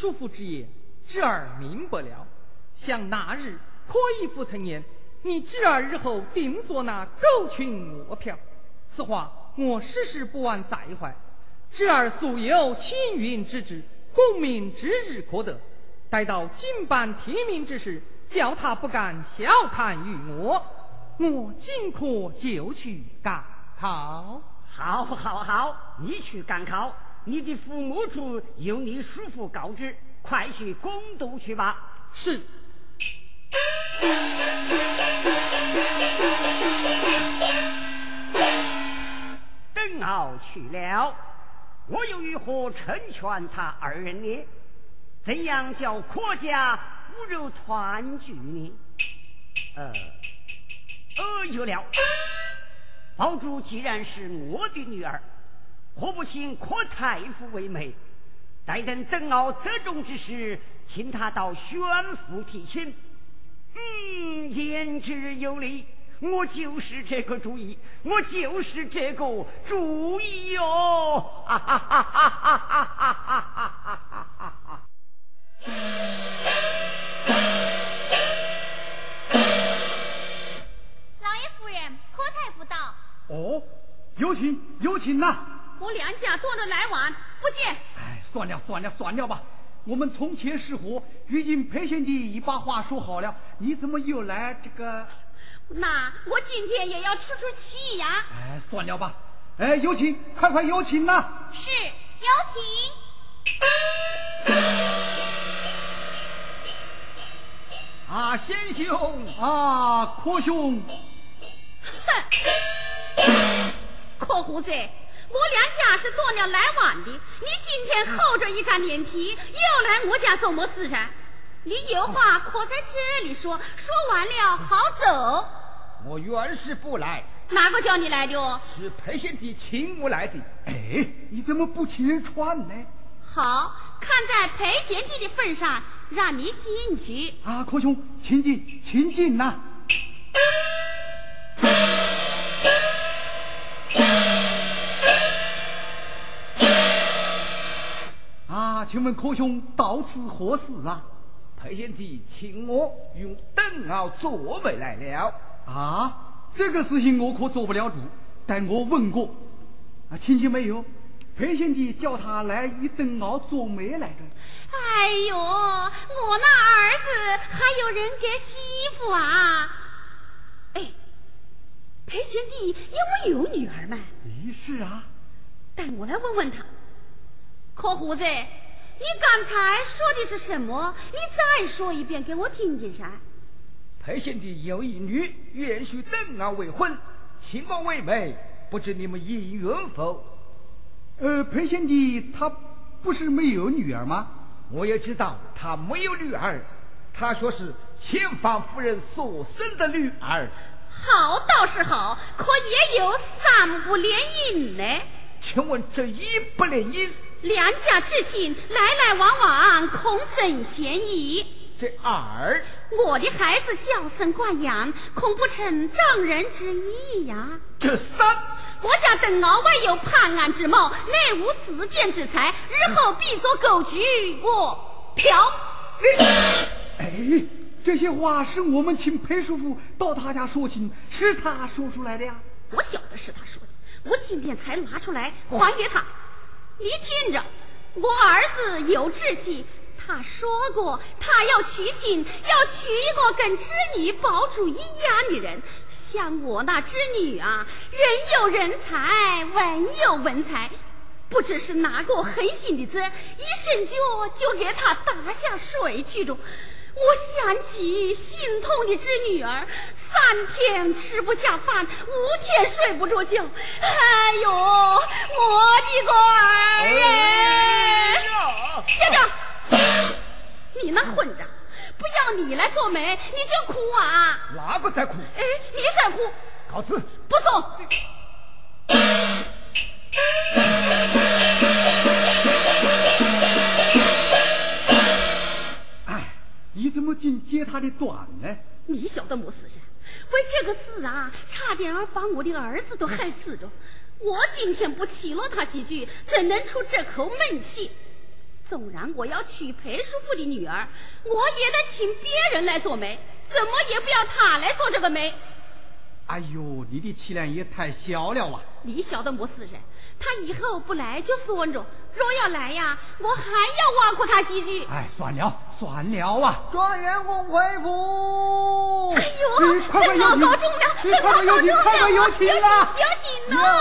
叔父之言，侄儿明白了。想那日可以不曾言，你侄儿日后定做那狗群卧票。此话我时时不忘在怀。侄儿素有青云之志，功名之日可得。待到金榜题名之时，叫他不敢小看于我，我尽可就去赶考。好，好，好，你去赶考。你的父母处由你叔父告知，快去攻读去吧。是。邓敖去了，我又如何成全他二人呢？怎样叫国家骨肉团聚呢？呃，呃，有了。宝珠既然是我的女儿，何不请阔太傅为媒？待等邓敖得中之时，请他到宣府提亲。嗯，言之有理，我就是这个主意，我就是这个主意哟！哈哈哈哈哈哈哈哈哈哈哈！老爷夫人，阔太傅到。哦，有请有请呐！我娘家多着来往，不见。哎，算了算了算了吧。我们从前是合，已经裴贤弟已把话说好了，你怎么又来这个？那我今天也要出出气呀！哎，算了吧。哎，有请，快快有请呐！是，有请。啊，先兄啊，阔兄。哼，阔胡子。我两家是断了来往的，你今天厚着一张脸皮又来我家做么事噻？你有话可在这里说，说完了好走。我原是不来，哪个叫你来的？是裴贤弟请我来的。哎，你怎么不请人传呢？好，看在裴贤弟的份上，让你进去。啊，阔兄，请进，请进呐。啊，请问柯兄到此何事啊？裴贤弟请我用邓敖做媒来了。啊，这个事情我可做不了主，但我问过，啊，听见没有？裴贤弟叫他来与邓敖做媒来着。哎呦，我那儿子还有人给媳妇啊！哎，裴贤弟有没有女儿嘛？是啊，但我来问问他。可胡子，你刚才说的是什么？你再说一遍给我听听噻。裴贤弟有一女，愿许邓敖为婚，请我为媒，不知你们意愿否？呃，裴贤弟他不是没有女儿吗？我也知道他没有女儿，他说是前方夫人所生的女儿。好倒是好，可也有三不联姻呢。请问这一不联姻？两家至亲来来往往，恐生嫌疑。这二，我的孩子娇生惯养，恐不成丈人之意呀。这三，我家邓敖外有叛案之谋，内无子建之才，日后必做狗局我嫖。哎，这些话是我们请裴叔叔到他家说亲，是他说出来的呀。我晓得是他说的，我今天才拿出来还给他。你听着，我儿子有志气，他说过他要娶亲，要娶一个跟织女宝珠一样的人。像我那织女啊，人有人才，文有文才，不知是哪个狠心的子，一伸脚就给他打下水去了。我想起心痛的侄女儿，三天吃不下饭，五天睡不着觉。哎呦，我的个儿哎！歇着，你那混账，不要你来做媒，你就哭啊！哪个在哭？哎，你在哭。告辞。不送。怎么竟揭他的短呢？你晓得么事噻？为这个事啊，差点儿把我的儿子都害死了。我今天不气了他几句，怎能出这口闷气？纵然我要娶裴叔父的女儿，我也得请别人来做媒，怎么也不要他来做这个媒。哎呦，你的气量也太小了啊！你晓得么事人？他以后不来就算着，若要来呀，我还要挖苦他几句。哎，算了算了啊！状元公回府。哎呦，快快有请！高中了，快快有请！快快有请啊！有请呐！孩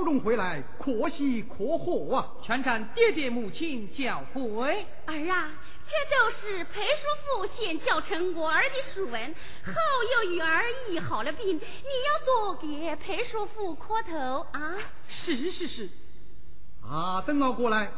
高中回来，可喜可贺啊！全站爹爹母亲教诲。儿啊，这都是裴叔父先教成我儿的书文，后又与儿医好了病，你要多给裴叔父磕头啊！是是是，啊，等我过来，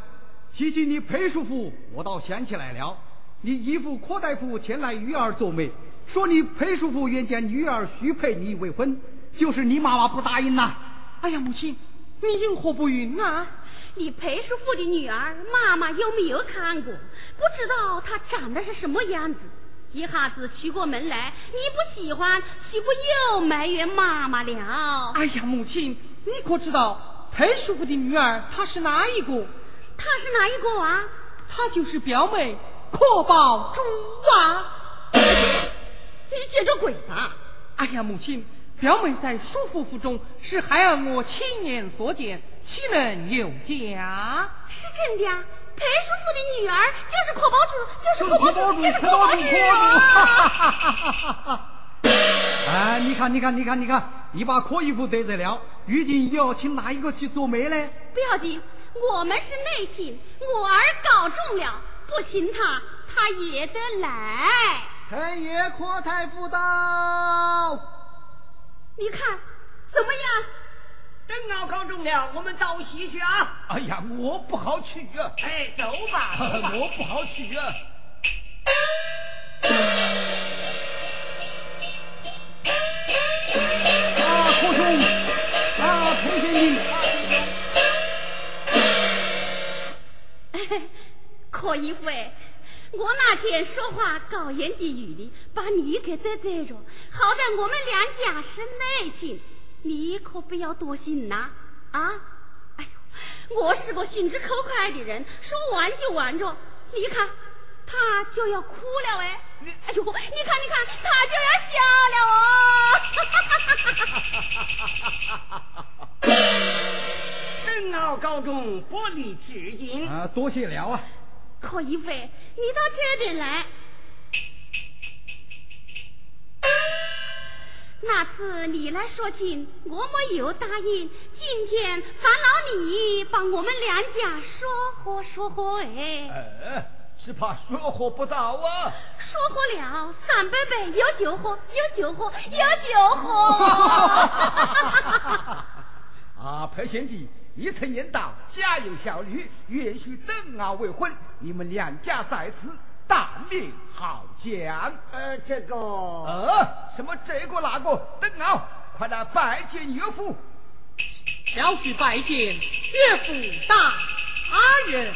提起你裴叔父，我倒想起来了，你姨父柯大夫前来与儿做媒，说你裴叔父愿将女儿许配你未婚，就是你妈妈不答应呐。哎呀，母亲，你因何不允啊？你裴叔父的女儿，妈妈有没有看过？不知道她长得是什么样子。一下子娶过门来，你不喜欢，岂不又埋怨妈妈了？哎呀，母亲，你可知道裴叔父的女儿她是哪一个？她是哪一个啊？她就是表妹阔宝珠啊！你接着滚吧！哎呀，母亲，表妹在叔父府中是孩儿我亲眼所见，岂能有假？是真的呀！裴叔父的女儿就是阔宝主，就是阔宝主，就是阔宝宝珠啊！哎，你看，你看，你看，你看，你把阔姨夫得罪了，如今又要请哪一个去做媒呢？不要紧，我们是内亲，我儿搞中了，不请他，他也得来。太爷阔太夫到。你看怎么样？真熬高中了，我们到西去啊！哎呀，我不好去啊！哎，走吧，走吧我不好去啊！啊，柯兄，啊，裴先生，柯义父哎，我那天说话高言低语的，把你给得罪着。好在我们两家是内亲，你可不要多心呐！啊，哎呦，我是个心直口快的人，说完就完着。你看，他就要哭了哎！哎呦，你看，你看，他就要笑了哦！邓敖高中，薄礼致敬。啊，多谢了啊！柯一飞，你到这边来。那次你来说亲，我没有答应。今天烦劳你帮我们两家说和说和哎。哎，是怕说和不到啊。说和了，三百杯有酒喝，有酒喝，有酒喝。啊，裴贤弟，你曾言道家有小女，愿许邓敖为婚，你们两家在此，大命好讲。呃，这个，呃，什么这个那个，邓敖，快来拜见岳父。小婿拜见岳父大人。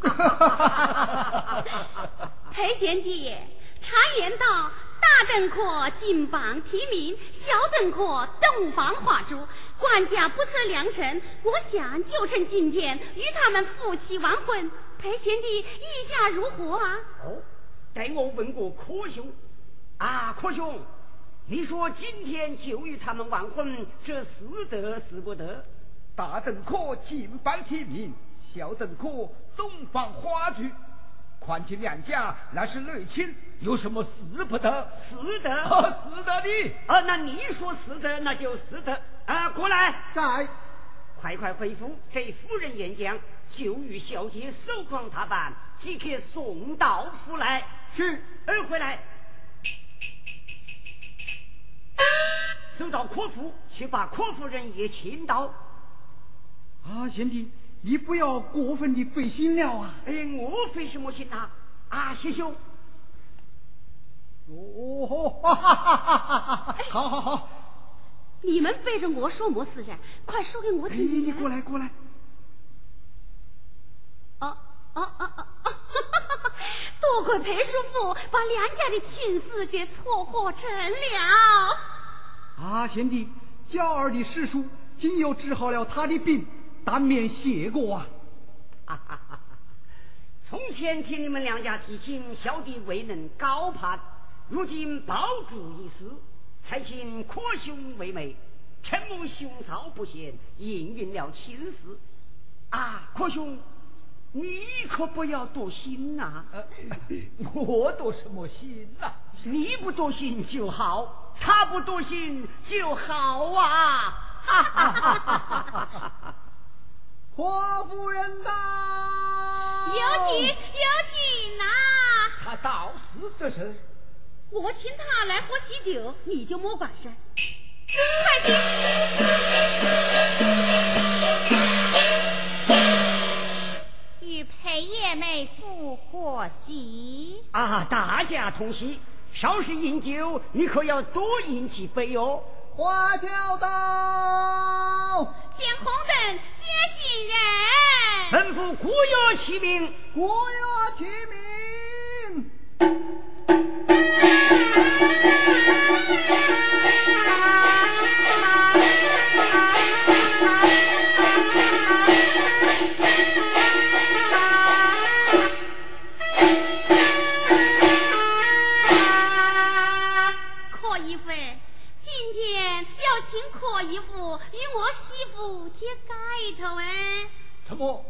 裴贤弟，常言道，大邓阔金榜题名，小邓阔洞房花烛。官家不测良辰，我想就趁今天与他们夫妻完婚。裴贤弟意下如何啊？哦，待我问过柯兄。啊，柯兄，你说今天就与他们完婚，这是得是不得？大邓科金榜题名，小邓科洞房花烛。况且两家乃是内亲，有什么死不得？死得，啊，是的的。啊，那你说死得，那就死得。啊，过来，在。快快回府给夫人演讲，就与小姐手装打扮，即刻送到府来。是。呃回来，送到阔府，去把阔夫人也请到。啊，贤弟，你不要过分的费心了啊！哎，我费什么心啊？啊，师兄，哦，哈哈哈哈哈！好好好，你们背着我说么事噻？快说给我听听。你过来过来。哦哦哦哦哦！多亏裴叔父把两家的亲事给撮合成了。啊，贤弟，娇儿的师叔今又治好了他的病，当面谢过啊！哈哈哈！从前听你们两家提亲，小弟未能高攀。如今抱柱一死，才请阔兄为媒，陈母兄嫂不贤，应允了亲事。啊，阔兄，你可不要多心呐！我多什么心呐？你不多心就好，他不多心就好啊！哈哈哈哈哈！霍夫人到，有请有请呐！他到此这是。我请他来喝喜酒，你就莫管噻。快请！与裴爷妹夫贺喜啊，大家同喜。稍事饮酒，你可要多饮几杯哦。花轿到，点红灯接新人，吩咐鼓乐齐鸣，鼓乐齐鸣。天要请阔姨夫与我媳妇接盖头哎。怎么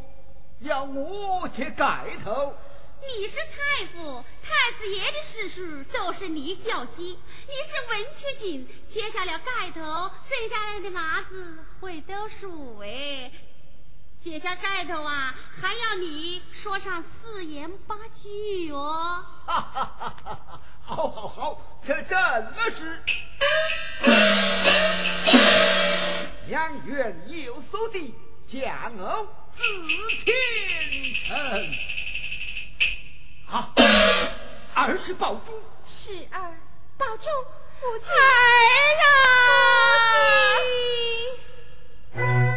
要我接盖头？你是太傅，太子爷的事事都是你教习。你是文曲星，揭下了盖头，生下来的麻子会读书哎。解下盖头啊，还要你说上四言八句哦。哈哈哈哈哈！好，好，好，这真的是杨元有所的将我紫天成。啊，儿是宝珠。是儿，宝珠，母亲。儿啊，母亲。